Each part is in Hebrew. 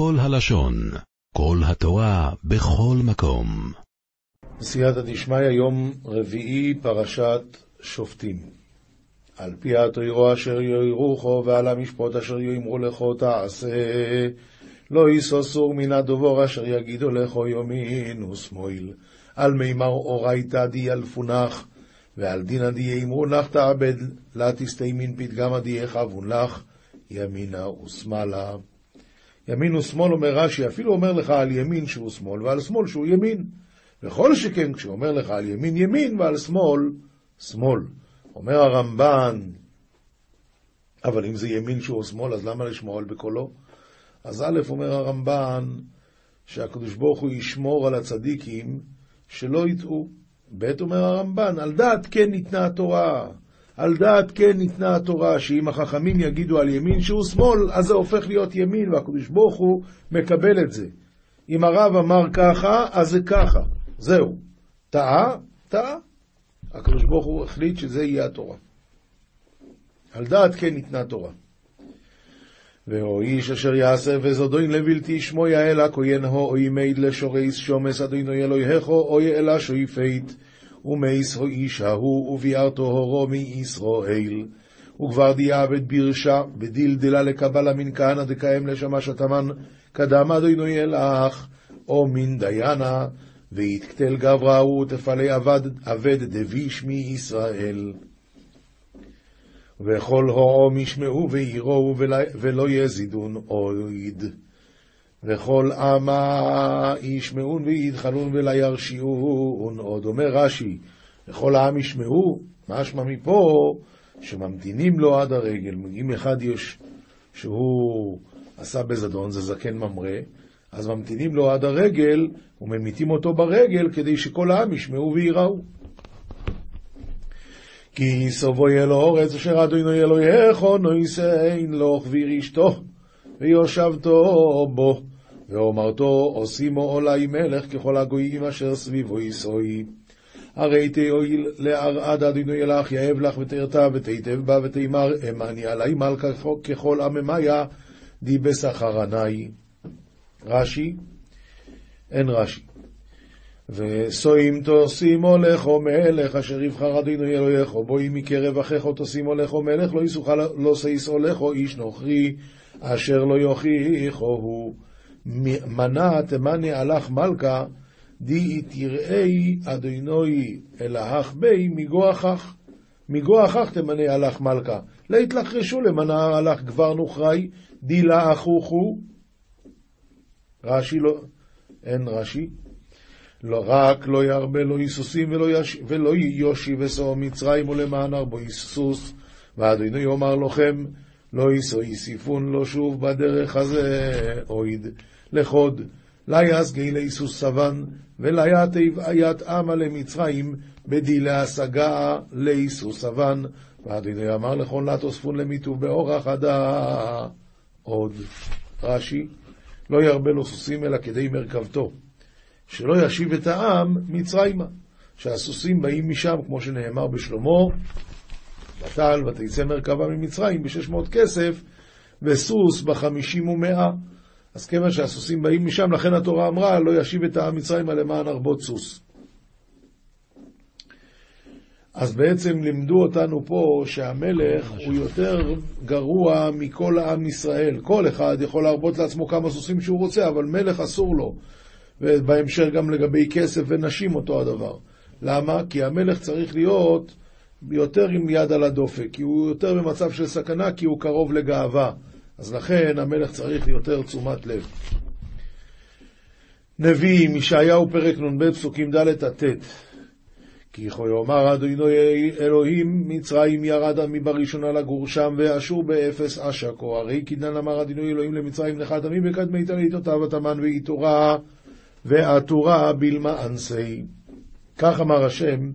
כל הלשון, כל התורה, בכל מקום. סייעתא דשמיא, יום רביעי, פרשת שופטים. על פי התוירו אשר יאירוכו, ועל המשפוט אשר יאמרו לכו תעשה. לא יסוסור מן הדובור אשר יגידו לכו יומין ושמאל. על מימר אורייתא דיילפונך, ועל דינא דיאמרו לך תעבד, לה תסתיימין פתגמא דיחבון לך, ימינה ושמאלה. ימין ושמאל אומר רש"י, אפילו אומר לך על ימין שהוא שמאל ועל שמאל שהוא ימין. וכל שכן כשאומר לך על ימין ימין ועל שמאל, שמאל. אומר הרמב"ן, אבל אם זה ימין שהוא שמאל, אז למה לשמור על בקולו? אז א', אומר הרמב"ן, שהקדוש ברוך הוא ישמור על הצדיקים שלא יטעו. ב', אומר הרמב"ן, על דעת כן ניתנה התורה. על דעת כן ניתנה התורה, שאם החכמים יגידו על ימין שהוא שמאל, אז זה הופך להיות ימין, והקדוש ברוך הוא מקבל את זה. אם הרב אמר ככה, אז זה ככה. זהו. טעה? טעה. הקדוש ברוך הוא החליט שזה יהיה התורה. על דעת כן ניתנה תורה. ואו איש אשר יעשה וזודוין לבלתי שמו יעלה כהן הו אוי מיד לשורייס שומס אדוני אלוהיכו אוי אלה שויפית ומייס הו איש ההוא וביארתו הורו מישראל וכבר דיעבד בירשה ודלדלה לקבלה מן כהנא דקאם לשמש התמן קדם אדוני אלך או מן דיינה ויתקטל גברא הוא תפלי אבד דביש מישראל. וכל הועם ישמעו ויראו ולא יזידון אויד. וכל עמה ישמעון וידחלון ולא ירשיעון עוד. אומר רש"י, וכל העם ישמעו, משמע מפה שממתינים לו עד הרגל. אם אחד יש שהוא עשה בזדון, זה זקן ממרא, אז ממתינים לו עד הרגל וממיתים אותו ברגל כדי שכל העם ישמעו וייראו. כי סובו יהיה לו אורץ אשר אדוני אלוהיכו נויסן לו וירשתו ויושבתו בו ואומרתו עושימו עולי מלך ככל הגויים אשר סביבו יסוי. הרי תהיל לערד אדוני אלך יאב לך ותרתע ותיטב בה ותאמר אמני עלי מלכה ככל עממיה די בסחרני. רש"י, אין רש"י. וסוים תוסימו לכו מלך אשר יבחר אדינו אלוהיכו בואי מקרב אחיכו תוסימו לכו מלך לא יסוכה לא שייסו לכו איש נוכרי אשר לא יוכיחו הוא מנה תמני הלך מלכה די תראי אדינוי אלהך בי מגועכך מגועכך תמנה הלך מלכה. להתלחרשו למנה הלך גבר נוכרי די לה אחוכו. רש"י לא, אין רש"י. לא רק לא ירבה לא היסוסים ולא, יש, ולא יושי ושאו מצרים ולמען ארבו היסוס, ואדוני יאמר לכם, לא יישאו יסיפון לא שוב בדרך הזה אויד לחוד, לה יסגי ליסוס סבן, ולה יתאב עמה למצרים, בדי להשגה ליסוס סבן, ואדוני אמר לכון לה תוספון למיטוב באורח עדה עוד. רש"י, לא ירבה לו סוסים אלא כדי מרכבתו. שלא ישיב את העם מצרימה, שהסוסים באים משם, כמו שנאמר בשלמה, ותעל ותצא מרכבה ממצרים בשש מאות כסף, וסוס בחמישים ומאה. אז כיוון שהסוסים באים משם, לכן התורה אמרה, לא ישיב את העם מצרימה למען הרבות סוס. אז בעצם לימדו אותנו פה שהמלך הוא יותר גרוע מכל העם ישראל. כל אחד יכול להרבות לעצמו כמה סוסים שהוא רוצה, אבל מלך אסור לו. ובהמשך גם לגבי כסף ונשים אותו הדבר. למה? כי המלך צריך להיות יותר עם יד על הדופק, כי הוא יותר במצב של סכנה, כי הוא קרוב לגאווה. אז לכן המלך צריך יותר תשומת לב. נביאים, ישעיהו פרק נ"ב, פסוקים ד' עד ט' כי יכול יאמר אדוני אלוהים מצרים ירד מבראשונה לגור שם ואשור באפס אשקו הרי כדנן אמר אדוני אלוהים למצרים לך תמי בקדמי תליתותיו התמן ואיתורה ועטורה בלמה אנסי. כך אמר השם,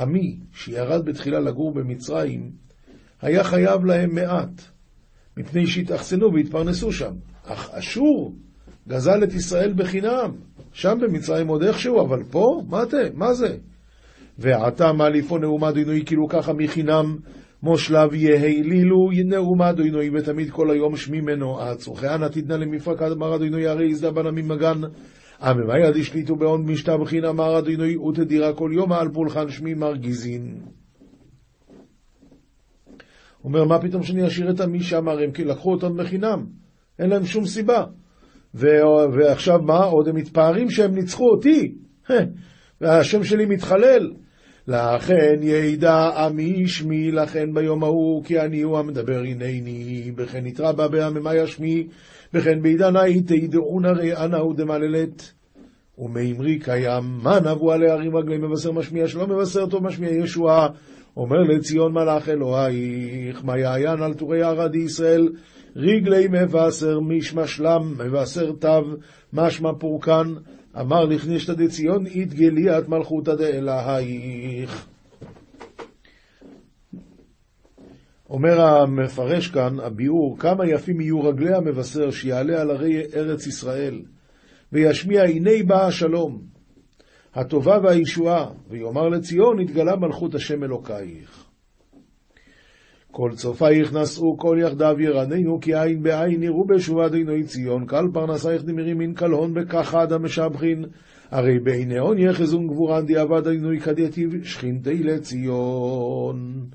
עמי שירד בתחילה לגור במצרים, היה חייב להם מעט, מפני שהתאכסנו והתפרנסו שם. אך אשור גזל את ישראל בחינם, שם במצרים עוד איכשהו, אבל פה? מה, תה, מה זה? ועתה מה לפו נאומה דינוי כאילו ככה מחינם, מושלב יהי לילו נאום אדוני ותמיד כל היום שמי מנועץ וכהנה תתנה למפרק אמר אדוני הרי יזדה בנה ממגן עממה יד השליטו בהון משתבחין אמר אדוני ותדירה כל יום על פולחן שמי מרגיזין. אומר מה פתאום שאני אשאיר את עמי שם הרי הם לקחו אותם בחינם? אין להם שום סיבה. ועכשיו מה? עוד הם מתפארים שהם ניצחו אותי? והשם שלי מתחלל. לכן ידע עמי שמי לכן ביום ההוא, כי אני הוא המדבר הנני, וכן יתרבה בעממה ישמי, וכן בעידן ההיא תדעון הרי אנא הוא דמללת. ומימרי קיים, מה נבוא עלי הרים רגלי מבשר משמיע, שלא מבשר טוב משמיע ישועה. אומר לציון מלאך אלוהיך, מה יעיין על טורי ערד ישראל, רגלי מבשר משמשלם, מבשר תו, משמע פורקן. אמר לכנישתא דציון יתגלי את מלכותא דאלהיך. אומר המפרש כאן, הביאור, כמה יפים יהיו רגלי המבשר שיעלה על ערי ארץ ישראל, וישמיע הנה בא השלום, הטובה והישועה, ויאמר לציון נתגלה מלכות השם אלוקייך. כל צופייך נשאו כל יחדיו ירננו, כי עין בעין יראו בשובה דינוי ציון, קל פרנסייך דמירים מן קלהון בכחד המשבחין, הרי בעיני הון יחזון גבורן דיעבד עינוי כדתיב שכינתי לציון.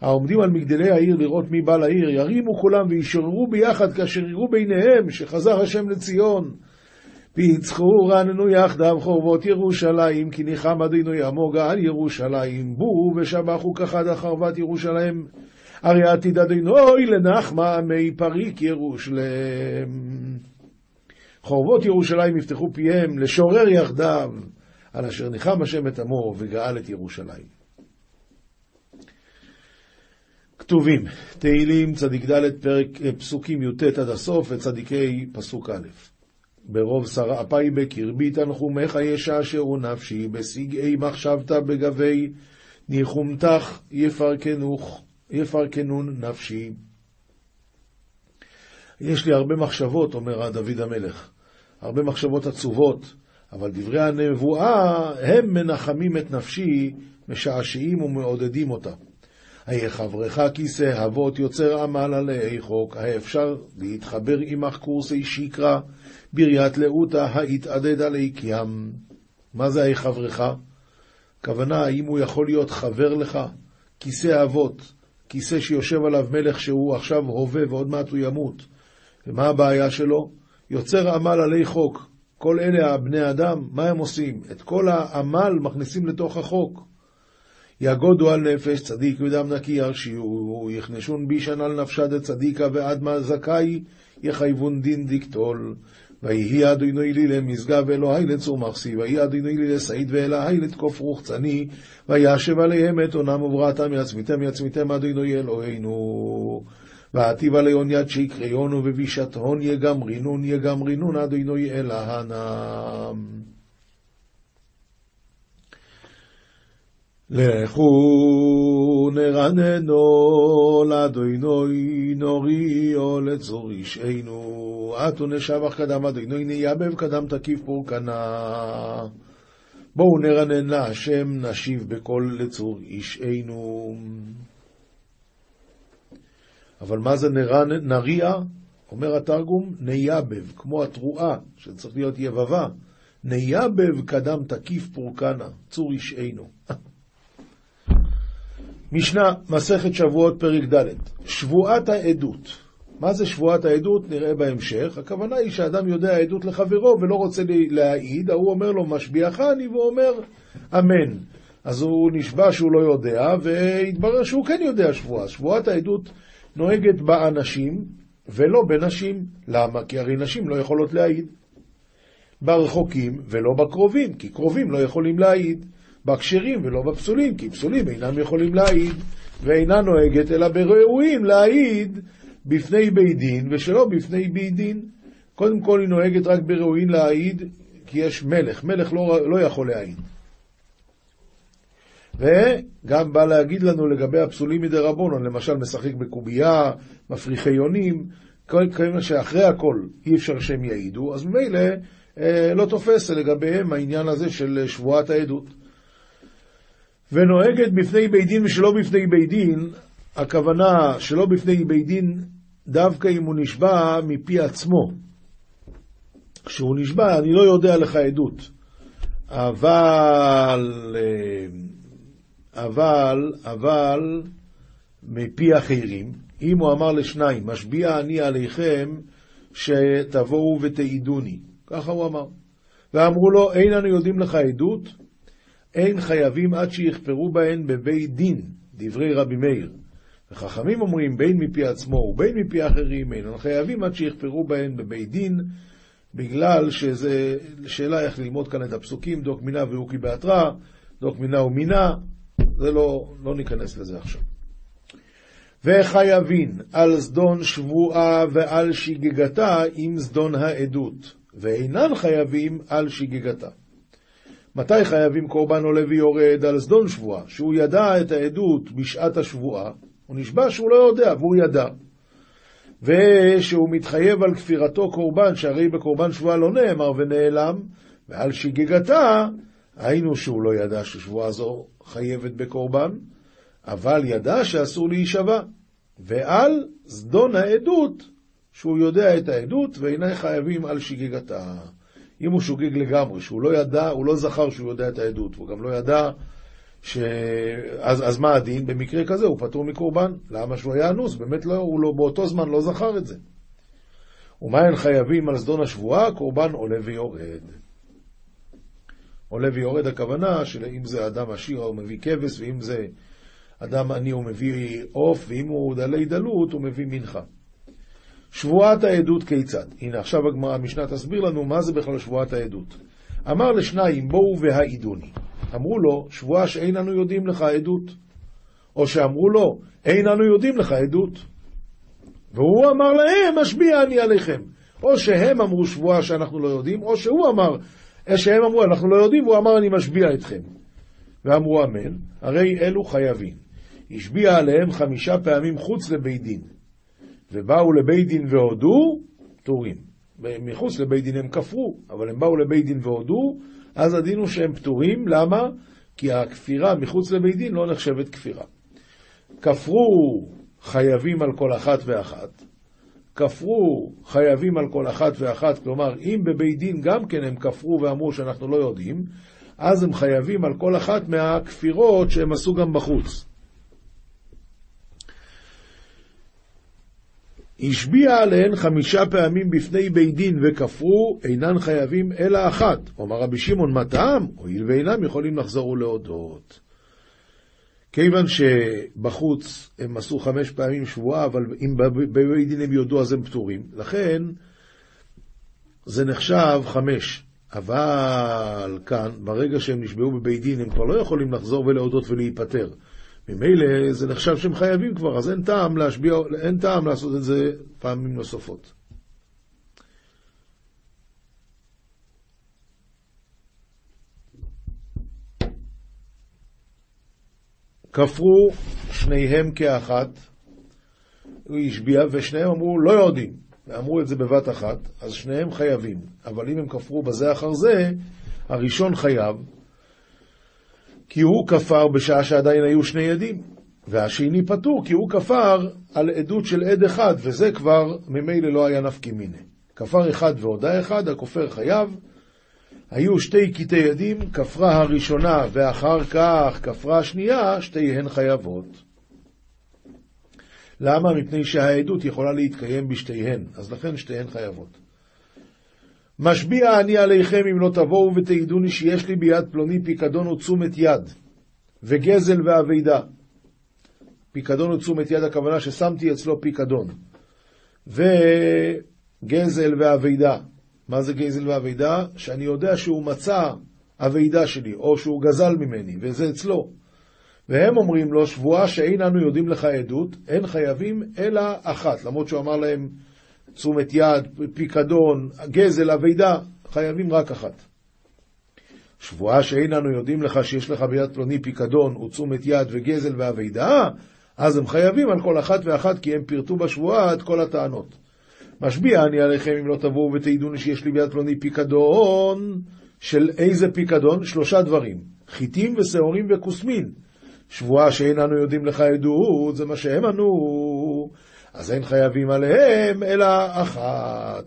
העומדים על מגדלי העיר לראות מי בא לעיר, ירימו כולם וישררו ביחד כאשר יראו ביניהם שחזר השם לציון. ויצחו רננו יחדיו חורבות ירושלים, כי ניחם אדינו ימוגה על ירושלים. בואו ושבחו כחד החרבת ירושלים. הרי עתיד אדינוי לנחמה מי פריק ירושלם. חורבות ירושלים יפתחו פיהם לשורר יחדיו, על אשר ניחם השם את עמו וגאל את ירושלים. כתובים, תהילים צדיק ד' פרק פסוקים י"ט עד הסוף וצדיקי פסוק א'. ברוב שרעפי בקרבי תנחומך ישעשעו נפשי, בשגעי מחשבת בגבי ניחומתך יפרקנוך. יפרקנון נפשי. יש לי הרבה מחשבות, אומר דוד המלך, הרבה מחשבות עצובות, אבל דברי הנבואה הם מנחמים את נפשי, משעשעים ומעודדים אותה. היה חברך כיסא אבות יוצר עמל עלי חוק, האפשר להתחבר עמך קורסי שיקרא, בריית לאותה ההתעדד עלי קיים. מה זה היה חברך? הכוונה, האם הוא יכול להיות חבר לך? כיסא אבות, כיסא שיושב עליו מלך שהוא עכשיו הווה ועוד מעט הוא ימות. ומה הבעיה שלו? יוצר עמל עלי חוק. כל אלה הבני אדם, מה הם עושים? את כל העמל מכניסים לתוך החוק. יגודו על נפש, צדיק ודם נקי ירשיעו, יכנשון בישן על נפשה דצדיקה ועד מה זכאי, יחייבון דין דקטול. ויהי אדוני לי למשגב אלוהי לצור מחסי, ויהי אדוני לי לסעיד ואלוהי לתקוף רוחצני, וישב עליהם את עונם ובראתם יצמיתם יצמיתם אדוני אלוהינו. ועטיב עליון יד שיקריונו ובישת הון יגמרינון יגמרינון אדוני אלוהנם. לכו נרננה לאדוני נריעה לצור ישענו, אתו נשבח קדם אדוני ניבב קדם תקיף פורקננא. בואו נרנן להשם נשיב בקול לצור ישענו. אבל מה זה נרנ... נריע? אומר התרגום, ניבב, כמו התרועה, שצריך להיות יבבה. נייבב קדם תקיף פורקנה, צור אישנו. משנה, מסכת שבועות, פרק ד', שבועת העדות. מה זה שבועת העדות? נראה בהמשך. הכוונה היא שאדם יודע עדות לחברו ולא רוצה להעיד, ההוא אומר לו משביעך אני, והוא אומר אמן. אז הוא נשבע שהוא לא יודע, והתברר שהוא כן יודע שבועה. שבועת העדות נוהגת באנשים ולא בנשים. למה? כי הרי נשים לא יכולות להעיד. ברחוקים ולא בקרובים, כי קרובים לא יכולים להעיד. בכשרים ולא בפסולים, כי פסולים אינם יכולים להעיד, ואינה נוהגת אלא בראויים להעיד בפני בית דין ושלא בפני בית דין. קודם כל היא נוהגת רק בראויים להעיד, כי יש מלך, מלך לא, לא יכול להעיד. וגם בא להגיד לנו לגבי הפסולים מדי רבונון, למשל משחק בקובייה, מפריחי יונים, כיוון שאחרי הכל אי אפשר שהם יעידו, אז ממילא אה, לא תופס לגביהם העניין הזה של שבועת העדות. ונוהגת בפני בית דין ושלא בפני בית דין, הכוונה שלא בפני בית דין, דווקא אם הוא נשבע מפי עצמו. כשהוא נשבע, אני לא יודע לך עדות. אבל, אה, אבל, אבל, מפי אחרים, אם הוא אמר לשניים, משביע אני עליכם שתבואו ותעידוני. ככה הוא אמר. ואמרו לו, אין אנו יודעים לך עדות, אין חייבים עד שיכפרו בהן בבית דין, דברי רבי מאיר. וחכמים אומרים, בין מפי עצמו ובין מפי אחרים, אין אנו חייבים עד שיכפרו בהן בבית דין, בגלל שזה שאלה איך ללמוד כאן את הפסוקים, דוק מינה ואוקי בהתרא, דוק מינה ומינה, זה לא, לא ניכנס לזה עכשיו. וחייבין על זדון שבועה ועל שגגתה עם זדון העדות, ואינן חייבים על שגגתה. מתי חייבים קורבן עולה ויורד על זדון שבועה? שהוא ידע את העדות בשעת השבועה, הוא נשבע שהוא לא יודע, והוא ידע. ושהוא מתחייב על כפירתו קורבן, שהרי בקורבן שבועה לא נאמר ונעלם, ועל שגגתה, היינו שהוא לא ידע ששבועה זו חייבת בקורבן, אבל ידע שאסור להישבע. ועל זדון העדות, שהוא יודע את העדות, ואינה חייבים על שגגתה. אם הוא שוגג לגמרי, שהוא לא ידע, הוא לא זכר שהוא יודע את העדות, והוא גם לא ידע ש... אז, אז מה הדין? במקרה כזה הוא פטור מקורבן. למה שהוא היה אנוס? באמת לא, הוא לא, באותו זמן לא זכר את זה. ומה הן חייבים על זדון השבועה? קורבן עולה ויורד. עולה ויורד הכוונה שאם זה אדם עשיר הוא מביא כבש, ואם זה אדם עני הוא מביא עוף, ואם הוא דלי דלות הוא מביא מנחה. שבועת העדות כיצד? הנה עכשיו הגמרא, המשנה תסביר לנו מה זה בכלל שבועת העדות. אמר לשניים בואו והעידוני. אמרו לו, שבועה שאין אנו יודעים לך עדות. או שאמרו לו, אין אנו יודעים לך עדות. והוא אמר להם, משביע אני עליכם. או שהם אמרו שבועה שאנחנו לא יודעים, או שהוא אמר, שהם אמרו, אנחנו לא יודעים, והוא אמר, אני משביע אתכם. ואמרו אמן, הרי אלו חייבים. השביע עליהם חמישה פעמים חוץ לבית דין. ובאו לבית דין והודו, פטורים. מחוץ לבית דין הם כפרו, אבל הם באו לבית דין והודו, אז הדין הוא שהם פטורים, למה? כי הכפירה מחוץ לבית דין לא נחשבת כפירה. כפרו חייבים על כל אחת ואחת, כפרו חייבים על כל אחת ואחת, כלומר, אם בבית דין גם כן הם כפרו ואמרו שאנחנו לא יודעים, אז הם חייבים על כל אחת מהכפירות שהם עשו גם בחוץ. השביע עליהן חמישה פעמים בפני בית דין וכפרו, אינן חייבים אלא אחת. אומר רבי שמעון, מה טעם? הואיל ואינם יכולים לחזור ולהודות. כיוון שבחוץ הם עשו חמש פעמים שבועה, אבל אם בבית דין הם יודו אז הם פטורים. לכן זה נחשב חמש. אבל כאן, ברגע שהם נשבעו בבית דין, הם כבר לא יכולים לחזור ולהודות ולהיפטר. ממילא זה נחשב שהם חייבים כבר, אז אין טעם להשביע, אין טעם לעשות את זה פעמים נוספות. כפרו שניהם כאחת, הוא השביע, ושניהם אמרו לא יודעים, ואמרו את זה בבת אחת, אז שניהם חייבים. אבל אם הם כפרו בזה אחר זה, הראשון חייב, כי הוא כפר בשעה שעדיין היו שני עדים, והשני פטור כי הוא כפר על עדות של עד אחד, וזה כבר ממילא לא היה נפקי מיני. כפר אחד והודה אחד, הכופר חייב. היו שתי קטעי עדים, כפרה הראשונה ואחר כך כפרה השנייה, שתיהן חייבות. למה? מפני שהעדות יכולה להתקיים בשתיהן, אז לכן שתיהן חייבות. משביע אני עליכם אם לא תבואו ותעידוני שיש לי ביד פלוני פיקדון ותשומת יד, וגזל ואבידה. פיקדון ותשומת יד הכוונה ששמתי אצלו פיקדון. וגזל ואבידה. מה זה גזל ואבידה? שאני יודע שהוא מצא אבידה שלי, או שהוא גזל ממני, וזה אצלו. והם אומרים לו, שבועה שאין אנו יודעים לך עדות, אין חייבים אלא אחת, למרות שהוא אמר להם, תשומת יד, פיקדון, גזל, אבידה, חייבים רק אחת. שבועה שאין אנו יודעים לך שיש לך ביד פלוני פיקדון ותשומת יד וגזל ואבידה, אז הם חייבים על כל אחת ואחת כי הם פירטו בשבועה את כל הטענות. משביע אני עליכם אם לא תבואו ותעידוני שיש לי ביד פלוני פיקדון, של איזה פיקדון? שלושה דברים, חיטים ושעורים וכוסמין, שבועה שאין אנו יודעים לך עדות, זה מה שהם ענו, אז אין חייבים עליהם אלא אחת.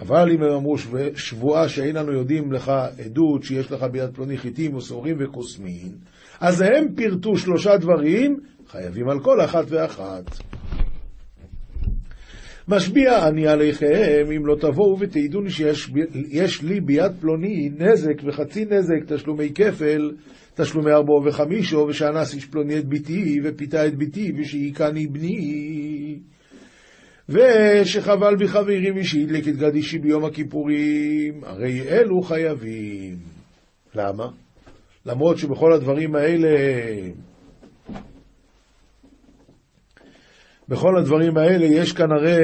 אבל אם הם אמרו שבועה שאין אנו יודעים לך עדות שיש לך ביד פלוני חיטים ושעורים וכוסמין, אז הם פירטו שלושה דברים, חייבים על כל אחת ואחת. משביע אני עליכם, אם לא תבואו ותעידוני שיש לי ביד פלוני נזק וחצי נזק, תשלומי כפל, תשלומי ארבעו וחמישו, ושאנס איש פלוני את ביתי, ופיתה את ביתי, ושהיכני בני. ושחבל בי חברי ושהדליק את גד אישי ביום הכיפורים, הרי אלו חייבים. למה? למרות שבכל הדברים האלה בכל הדברים האלה יש כאן הרי,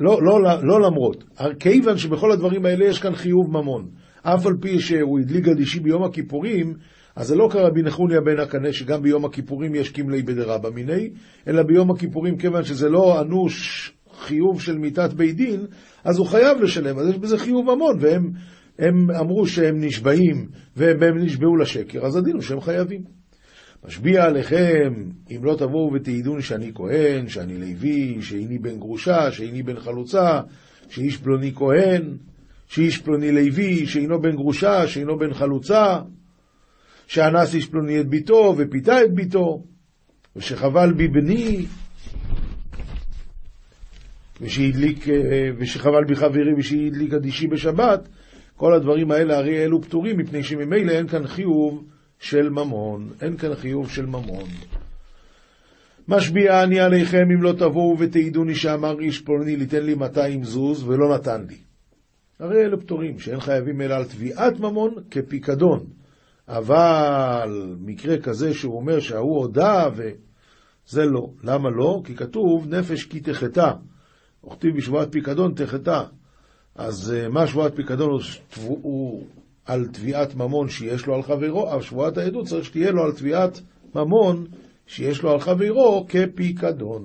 לא, לא, לא למרות, כיוון שבכל הדברים האלה יש כאן חיוב ממון. אף על פי שהוא הדליק על אישי ביום הכיפורים, אז זה לא כרבי נחוניה בן הקנה שגם ביום הכיפורים יש כמלי בדרבא מיני, אלא ביום הכיפורים, כיוון שזה לא אנוש חיוב של מיתת בית דין, אז הוא חייב לשלם, אז יש בזה חיוב ממון, והם הם אמרו שהם נשבעים, והם נשבעו לשקר, אז הדין הוא שהם חייבים. משביע עליכם, אם לא תבואו ותעידון שאני כהן, שאני לוי, שאיני בן גרושה, שאיני בן חלוצה, שאיש פלוני כהן, שאיש פלוני לוי, שאינו בן גרושה, שאינו בן חלוצה, שאנס איש פלוני את ביתו ופיתה את ביתו, ושחבל בי בני, ושהדליק, ושחבל בי חברי ושהדליק אדישי בשבת, כל הדברים האלה הרי אלו פטורים, מפני שממילא אין כאן חיוב של ממון, אין כאן חיוב של ממון. משביע אני עליכם אם לא תבואו ותעידוני שאמר איש פלוני ליתן לי 200 זוז ולא נתן לי. הרי אלה פטורים שאין חייבים אלא על תביעת ממון כפיקדון. אבל מקרה כזה שהוא אומר שההוא הודה וזה לא. למה לא? כי כתוב נפש כי תחתה. וכתיב בשבועת פיקדון תחתה. אז אה, מה שבועת פיקדון הוא על תביעת ממון שיש לו על חברו, אבל שבועת העדות צריך שתהיה לו על תביעת ממון שיש לו על חברו כפיקדון.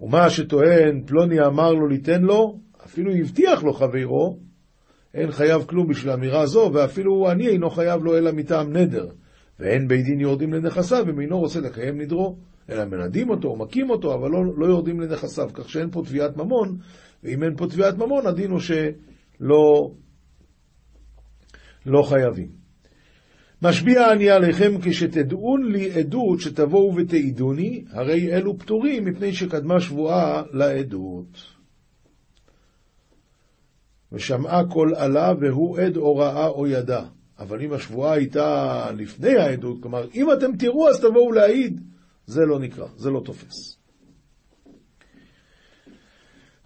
ומה שטוען פלוני אמר לו ליתן לו, אפילו הבטיח לו חברו, אין חייב כלום בשביל האמירה זו, ואפילו אני אינו חייב לו אלא מטעם נדר. ואין בית דין יורדים לנכסיו, אם אינו רוצה לקיים נדרו, אלא מנדים אותו או מכים אותו, אבל לא, לא יורדים לנכסיו, כך שאין פה תביעת ממון, ואם אין פה תביעת ממון, הדין הוא שלא לא חייבים. משביע אני עליכם כשתדעון לי עדות שתבואו ותעידוני, הרי אלו פטורים מפני שקדמה שבועה לעדות. ושמעה כל עלה והוא עד או ראה או ידע. אבל אם השבועה הייתה לפני העדות, כלומר, אם אתם תראו אז תבואו להעיד, זה לא נקרא, זה לא תופס.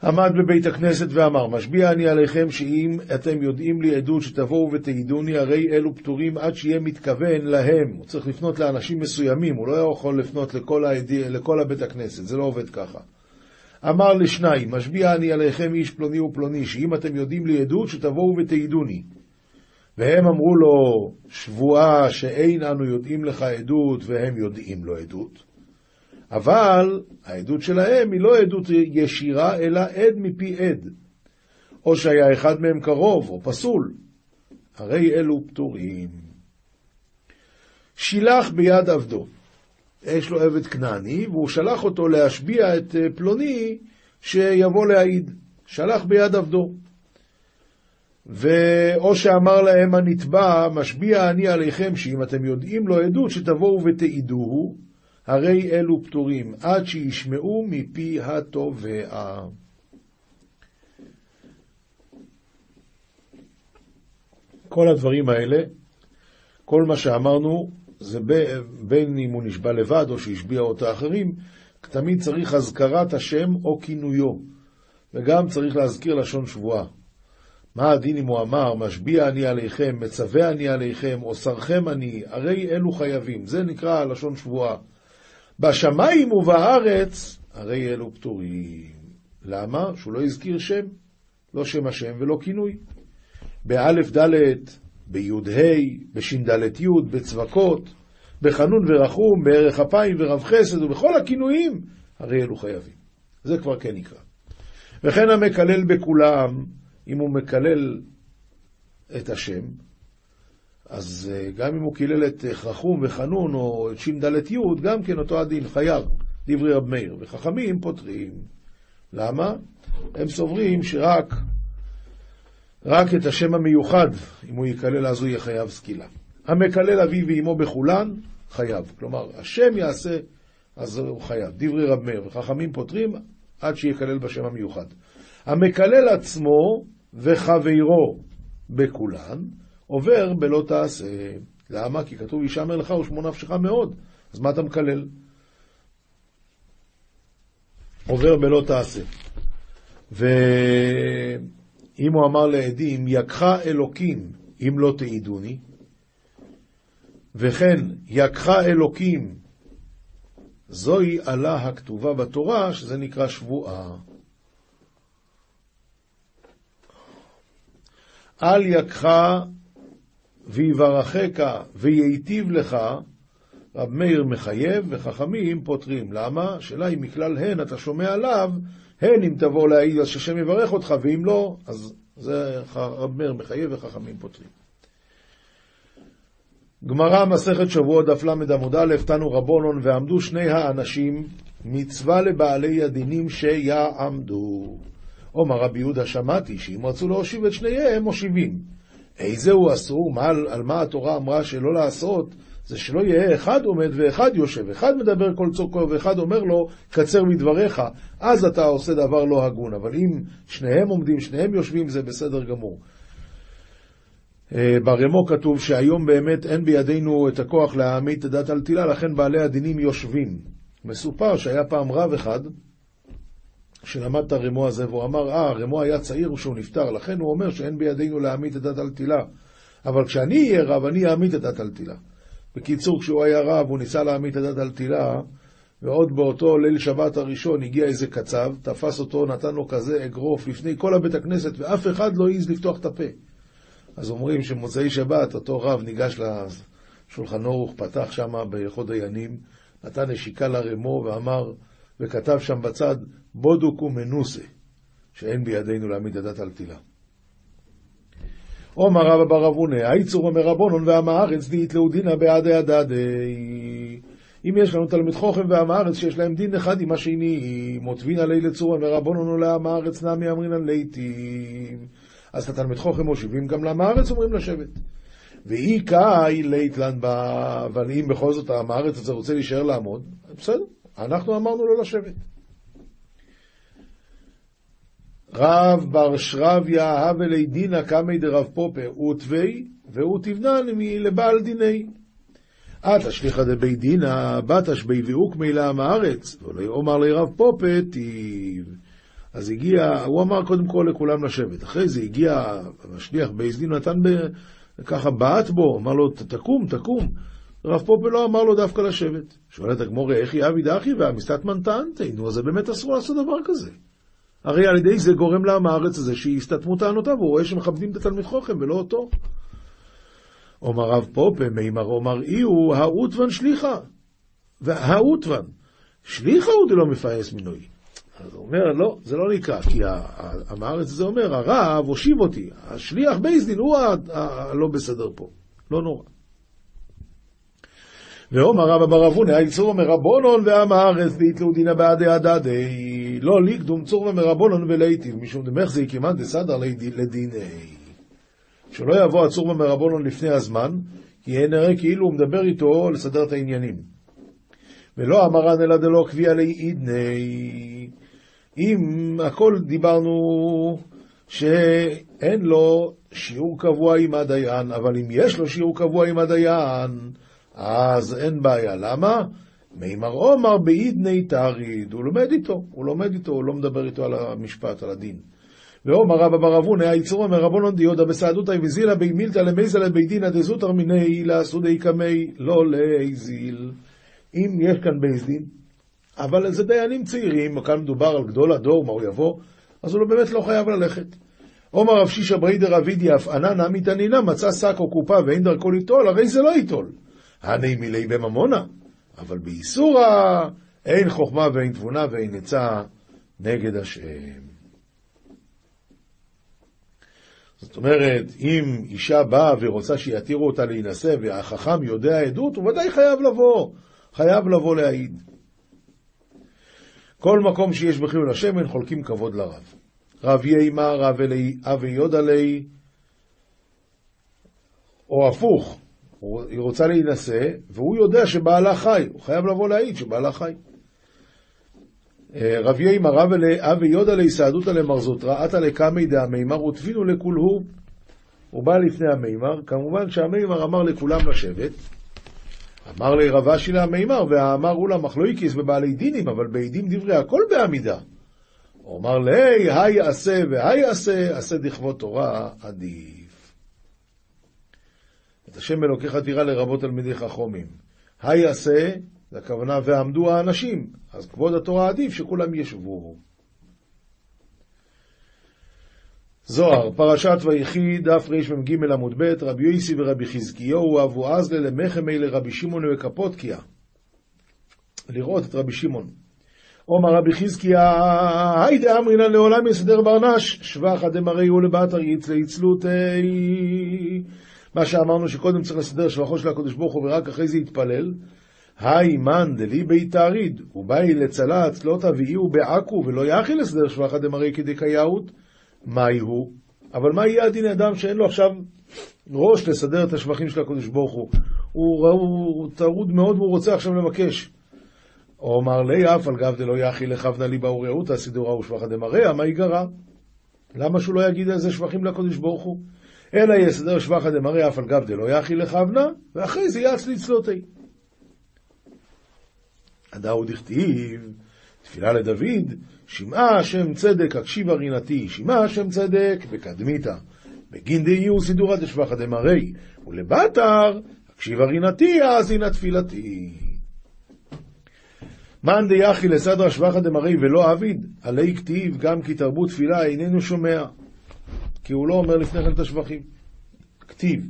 עמד בבית הכנסת ואמר, משביע אני עליכם שאם אתם יודעים לי עדות שתבואו ותעידוני, הרי אלו פטורים עד שיהיה מתכוון להם. הוא צריך לפנות לאנשים מסוימים, הוא לא יכול לפנות לכל, העדי, לכל הבית הכנסת, זה לא עובד ככה. אמר לשניים, משביע אני עליכם איש פלוני ופלוני, שאם אתם יודעים לי עדות, שתבואו ותעידוני. והם אמרו לו, שבועה שאין אנו יודעים לך עדות, והם יודעים לו עדות. אבל העדות שלהם היא לא עדות ישירה, אלא עד מפי עד. או שהיה אחד מהם קרוב, או פסול. הרי אלו פטורים. שילח ביד עבדו. יש לו עבד כנעני, והוא שלח אותו להשביע את אה, פלוני שיבוא להעיד. שלח ביד עבדו. ואו שאמר להם הנתבע, משביע אני עליכם שאם אתם יודעים לו עדות, שתבואו ותעידוהו, הרי אלו פטורים, עד שישמעו מפי התובע. כל הדברים האלה, כל מה שאמרנו, זה בין אם הוא נשבע לבד או שהשביע אותה אחרים, תמיד צריך אזכרת השם או כינויו, וגם צריך להזכיר לשון שבועה. מה הדין אם הוא אמר, משביע אני עליכם, מצווה אני עליכם, או שרכם אני, הרי אלו חייבים. זה נקרא לשון שבועה. בשמיים ובארץ, הרי אלו פטורים. למה? שהוא לא הזכיר שם, לא שם השם ולא כינוי. באלף דלת, בי"ה, בש"ד י', בצבקות, בחנון ורחום, בערך אפיים ורב חסד, ובכל הכינויים, הרי אלו חייבים. זה כבר כן נקרא. וכן המקלל בכולם, אם הוא מקלל את השם, אז אה, גם אם הוא קילל את אה, חכום וחנון או את ש"ד י', גם כן אותו הדין, חייב, דברי רב מאיר. וחכמים פותרים. למה? הם סוברים שרק רק את השם המיוחד, אם הוא יקלל אז הוא יהיה חייב סקילה. המקלל אביו ואמו בכולן, חייב. כלומר, השם יעשה, אז הוא חייב. דברי רב מאיר, וחכמים פותרים עד שיקלל בשם המיוחד. המקלל עצמו וחברו בכולן, עובר בלא תעשה. למה? כי כתוב ישמר לך ושמור נפשך מאוד. אז מה אתה מקלל? עובר בלא תעשה. ואם הוא אמר לעדים, יקחה אלוקים אם לא תעידוני, וכן יקחה אלוקים זוהי עלה הכתובה בתורה, שזה נקרא שבועה. אל יקחה ויברכך וייטיב לך, רב מאיר מחייב וחכמים פותרים. למה? השאלה אם מכלל הן אתה שומע עליו, הן אם תבוא להעיד אז שהשם יברך אותך, ואם לא, אז זה רב מאיר מחייב וחכמים פותרים. גמרא, מסכת שבועות, דף ל עמוד א', תנו רבונון, ועמדו שני האנשים, מצווה לבעלי הדינים שיעמדו. אומר רבי יהודה, שמעתי שאם רצו להושיב את שניהם, מושיבים. איזה הוא אסור? מה, על מה התורה אמרה שלא לעשות? זה שלא יהיה אחד עומד ואחד יושב, אחד מדבר כל צורכו ואחד אומר לו, קצר מדבריך, אז אתה עושה דבר לא הגון. אבל אם שניהם עומדים, שניהם יושבים, זה בסדר גמור. אה, ברמו כתוב שהיום באמת אין בידינו את הכוח להעמיד את הדת על תילה, לכן בעלי הדינים יושבים. מסופר שהיה פעם רב אחד שלמד את הרמו הזה, והוא אמר, אה, הרמו היה צעיר כשהוא נפטר, לכן הוא אומר שאין בידינו להעמיד את תילה. אבל כשאני אהיה רב, אני אעמיד את תילה. בקיצור, כשהוא היה רב, הוא ניסה להעמיד את תילה, ועוד באותו ליל שבת הראשון הגיע איזה קצב, תפס אותו, נתן לו כזה אגרוף לפני כל הבית הכנסת, ואף אחד לא העז לפתוח את הפה. אז אומרים שמוצאי שבת אותו רב ניגש לשולחן אורוך, פתח שם בחוד הינים, נתן נשיקה לרמו ואמר, וכתב שם בצד, בודוק ומנוסה, שאין בידינו להעמיד הדת על תילה. עומר רבא בר אבונה, הייצור אומר רבונון ועם הארץ דאית לאודינא בעדי הדדי. אם יש לנו תלמיד חוכם ועם הארץ שיש להם דין אחד עם השני, מוטבין עלי לצורן ורבונון ולעם הארץ נמי אמרינן ליתים. אז את התלמיד חוכם מושיבים גם לעם הארץ אומרים לשבת. ואי קאי ליתלן בה, אבל אם בכל זאת העם הארץ הזה רוצה להישאר לעמוד, בסדר, אנחנו אמרנו לו לשבת. רב בר שרביה הוה דיינא קמי דרב פפא ואתו ואותביה לבעל דיניה. אתא שליחא דבי דינא בטש ביה ואוקמיה לעם הארץ, ולא אמר ליה רב פפא תיב. אז הגיע, הוא אמר קודם כל לכולם לשבת. אחרי זה הגיע השליח בית דין, נתן ב, ככה בעט בו, אמר לו תקום, תקום. רב פופה לא אמר לו דווקא לשבת. שואלת הגמורה, איך היא אבי דחי והמסתתמן טענתי? נו, אז זה באמת אסור לעשות דבר כזה. הרי על ידי זה גורם לעם הארץ הזה שיסתתמו טענותיו, הוא רואה שמכבדים את התלמיד חוכם ולא אותו. אומר רב פופה, מימר אומר אי הוא האותוון שליחה. והאותוון, שליחה הוא דלא מפייס מינוי. אז הוא אומר, לא, זה לא נקרא, כי עם הארץ הזה אומר, הרב הושיב אותי, השליח בייסדין הוא הלא בסדר פה, לא נורא. ואומר רבא בר אבונה, היצור מרבונון ועם הארץ דאיתלו דינא בעדי הדדי, לא ליקדום צור מרבונון ולהיטיב, משום דמך זה כמעט דסדר לדיני. שלא יבוא הצור מרבונון לפני הזמן, כי יהיה נראה כאילו הוא מדבר איתו לסדר את העניינים. ולא אמרן אלא דלא קביע לי אידני. אם הכל דיברנו שאין לו שיעור קבוע עם הדיין, אבל אם יש לו שיעור קבוע עם הדיין, אז אין בעיה. למה? מימר אמר בעידניה טריד, הוא לומד איתו, הוא לומד איתו, הוא לא מדבר איתו על המשפט, על הדין. ואומר רבה בר רב הונא, האי צורבא מרבנן דידע בסהדותא וזילא ביה מילתא למיזל לבי דינא דזוטר מיניה לאסהודי קמיה לא ליזיל. אם יש כאן בית דין, אבל זה דיינים צעירים, כאן מדובר על גדול הדור, מה הוא יבוא, אז הוא לא באמת לא חייב ללכת. עומר רב שישא בריידר אבידי אף עננה מתענינה מצא שק או קופה ואין דרכו ליטול, הרי זה לא ייטול. הני מילי בממונה, אבל באיסורא אין חוכמה ואין תבונה ואין עצה נגד השם. זאת אומרת, אם אישה באה ורוצה שיתירו אותה להינשא והחכם יודע עדות, הוא ודאי חייב לבוא, חייב לבוא להעיד. כל מקום שיש בחילול השמן חולקים כבוד לרב. רב יימה, רב אלי, אבי יודלי, או הפוך, היא רוצה להינשא, והוא יודע שבעלה חי, הוא חייב לבוא להעיד שבעלה חי. אה, רב יימה, רב אבי יודלי, סעדותא למרזוטרא, עתא לקמי דהמימר ותבינו לכולהו. הוא בא לפני המימר, כמובן שהמימר אמר לכולם לשבת, אמר לי רב אשי להמימר, והאמר אולה מחלויקיס בבעלי דינים, אבל בעדים דברי הכל בעמידה. הוא אמר לי, היי עשה והי עשה, עשה דכבוד תורה עדיף. את השם אלוקיך תירא לרבות תלמידי חכומים. היי עשה, זה הכוונה, ועמדו האנשים, אז כבוד התורה עדיף שכולם ישבו. זוהר, פרשת ויחי, דף רמ"ג עמוד ב', רבי יוסי ורבי חזקיהו אבו עזלה למחמי לרבי שמעון וקפוטקיה. לראות את רבי שמעון. עומר רבי חזקיה, היידה אמרינן לעולם יסדר ברנש, שבחה לבטר יצלה יצלותי. מה שאמרנו שקודם צריך לסדר שבחו של הקדוש ברוך הוא ורק אחרי זה יתפלל. היי מן דלי בית תעריד, ובאי לצלץ לא תביאיהו בעכו ולא יחי לסדר שבחה דמרי כדקייאות. מהי הוא? אבל מה יהיה הדין אדם שאין לו עכשיו ראש לסדר את השבחים של הקדוש ברוך הוא? הוא, הוא, הוא טרוד מאוד והוא רוצה עכשיו לבקש. או אמר לי אף על גב דלא יחי לכוונה לי באור יהותה סידורה ושבחה דמריה, מה ייגרע? למה שהוא לא יגיד איזה שבחים לקדוש ברוך הוא? אלא יסדר שבחה דמריה אף על גב דלא יחי לכוונה, ואחרי זה יעץ לצלותי. הדאו דכתיב, תפילה לדוד, שמעה השם צדק הקשיבה רינתי, שמעה השם צדק וקדמיתה. בגין דהיו סידורא דשבחא דמרי, ולבטר הקשיבה רינתי האזינה תפילתי. מאן דיחי לסדרא שבחא דמרי ולא עביד, עלי כתיב גם כי תרבו תפילה איננו שומע. כי הוא לא אומר לפני כן את השבחים. כתיב.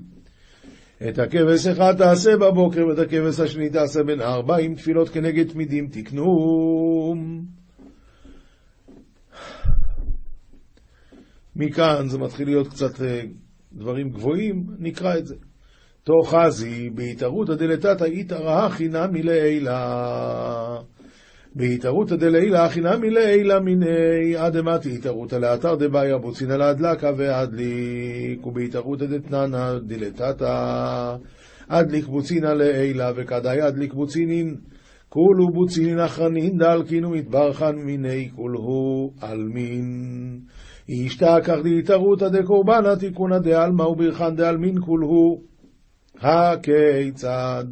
את הכבש אחד תעשה בבוקר, ואת הכבש השני תעשה בין ארבעים תפילות כנגד תמידים תקנו. מכאן זה מתחיל להיות קצת אה, דברים גבוהים, נקרא את זה. תוך חזי בהתערותא דלתתא איתרא חינמי לעילה. בהתערותא דלעילה חינמי לעילה מיני. אדמתי התערותא לאתר דבעיה בוצינא להדלקה והדליק ובהתערותא דתננא דלתתא אדליק בוצינא לעילה וכדאי אדליק בוצינין. כולו בוצינין אחרנין דלקין ומתברכן מיני כולהו עלמין ישתכח דהתערותא דקורבנא תיקונא דעלמא וברכן דעלמין כולהו הכיצד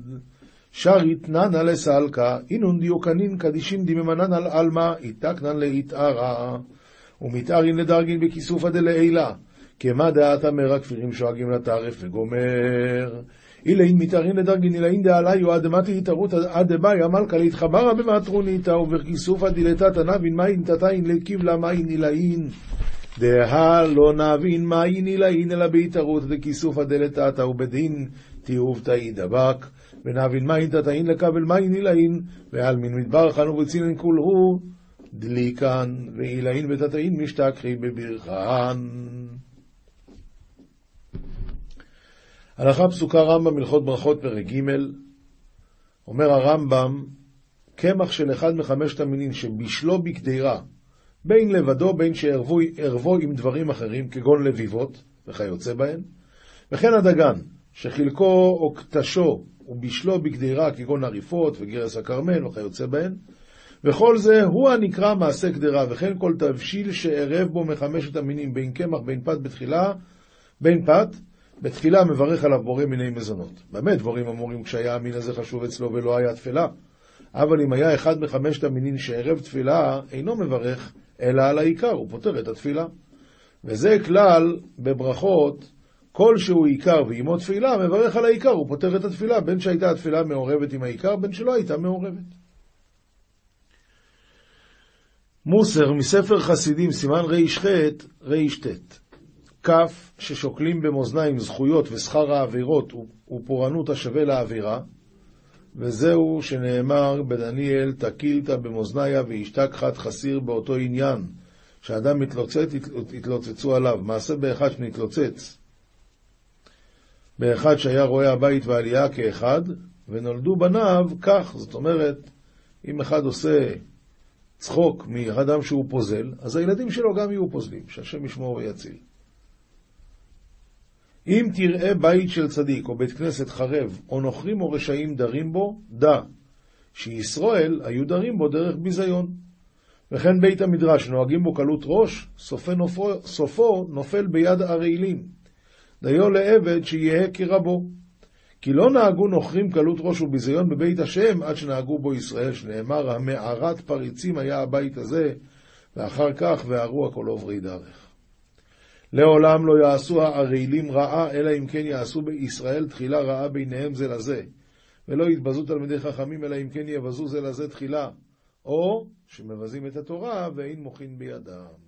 שריתננא לסלקא אינון דיוקנין קדישין דממנן על עלמא איתקנן לאיתערא ומתארין לדרגין בכיסופא דלעילה. כמה דעתא מרא כפירים שואגים לטרף וגומר. אילאין מתארין לדרגין אילאין דעליו אדמתי התערות עד דבאי מלכא להתחברה במטרוניתא ובכיסופא דילתתא נבין מאין תתאין לקיבלה מאין אילאין. דהה לא נבין מאין אילאין אלא בהתערות דכיסופא דלתתא ובדין תיעובתא ידבק ונבין מאין תתאין לקבל מאין אילאין ועל מין מדברכן ובצינן כולהו דליקן ואילאין ותתאין משתכחי בברכן. הלכה פסוקה רמב"ם הלכות ברכות פרק ג' אומר הרמב"ם קמח של אחד מחמשת המינים שבישלו בקדירה בין לבדו בין שערבו עם דברים אחרים כגון לביבות וכיוצא בהן וכן הדגן שחלקו או קטשו ובישלו בקדירה כגון עריפות וגרס הכרמל וכיוצא בהן וכל זה הוא הנקרא מעשה קדירה וכן כל תבשיל שערב בו מחמשת המינים בין קמח בין פת בתחילה בין פת בתחילה מברך עליו בורא מיני מזונות. באמת דבורים אמורים כשהיה המין הזה חשוב אצלו ולא היה תפילה. אבל אם היה אחד מחמשת המינין שערב תפילה, אינו מברך, אלא על העיקר, הוא פותר את התפילה. וזה כלל בברכות, כל שהוא עיקר ועימו תפילה, מברך על העיקר, הוא פותר את התפילה, בין שהייתה התפילה מעורבת עם העיקר, בין שלא הייתה מעורבת. מוסר מספר חסידים, סימן ר"ח, ר"ט. כף ששוקלים במאזניים זכויות ושכר העבירות ופורענות השווה לעבירה, וזהו שנאמר בדניאל תקילתא במאזניה והשתכחת חסיר באותו עניין, שאדם מתלוצץ, התלוצצו עליו. מעשה באחד שנתלוצץ, באחד שהיה רואה הבית והעלייה כאחד, ונולדו בניו כך. זאת אומרת, אם אחד עושה צחוק מאדם שהוא פוזל, אז הילדים שלו גם יהיו פוזלים, שהשם ישמור ויציל. אם תראה בית של צדיק או בית כנסת חרב, או נוכרים או רשעים דרים בו, דע שישראל היו דרים בו דרך ביזיון. וכן בית המדרש נוהגים בו קלות ראש, סופו, נופל ביד הרעילים. דיו לעבד שיהא כרבו. כי לא נהגו נוכרים קלות ראש וביזיון בבית השם עד שנהגו בו ישראל, שנאמר, המערת פריצים היה הבית הזה, ואחר כך והרו הכל עוברי דרך. לעולם לא יעשו הערלים רעה, אלא אם כן יעשו בישראל תחילה רעה ביניהם זה לזה. ולא יתבזו תלמידי חכמים, אלא אם כן יבזו זה לזה תחילה. או שמבזים את התורה ואין מוחין בידם.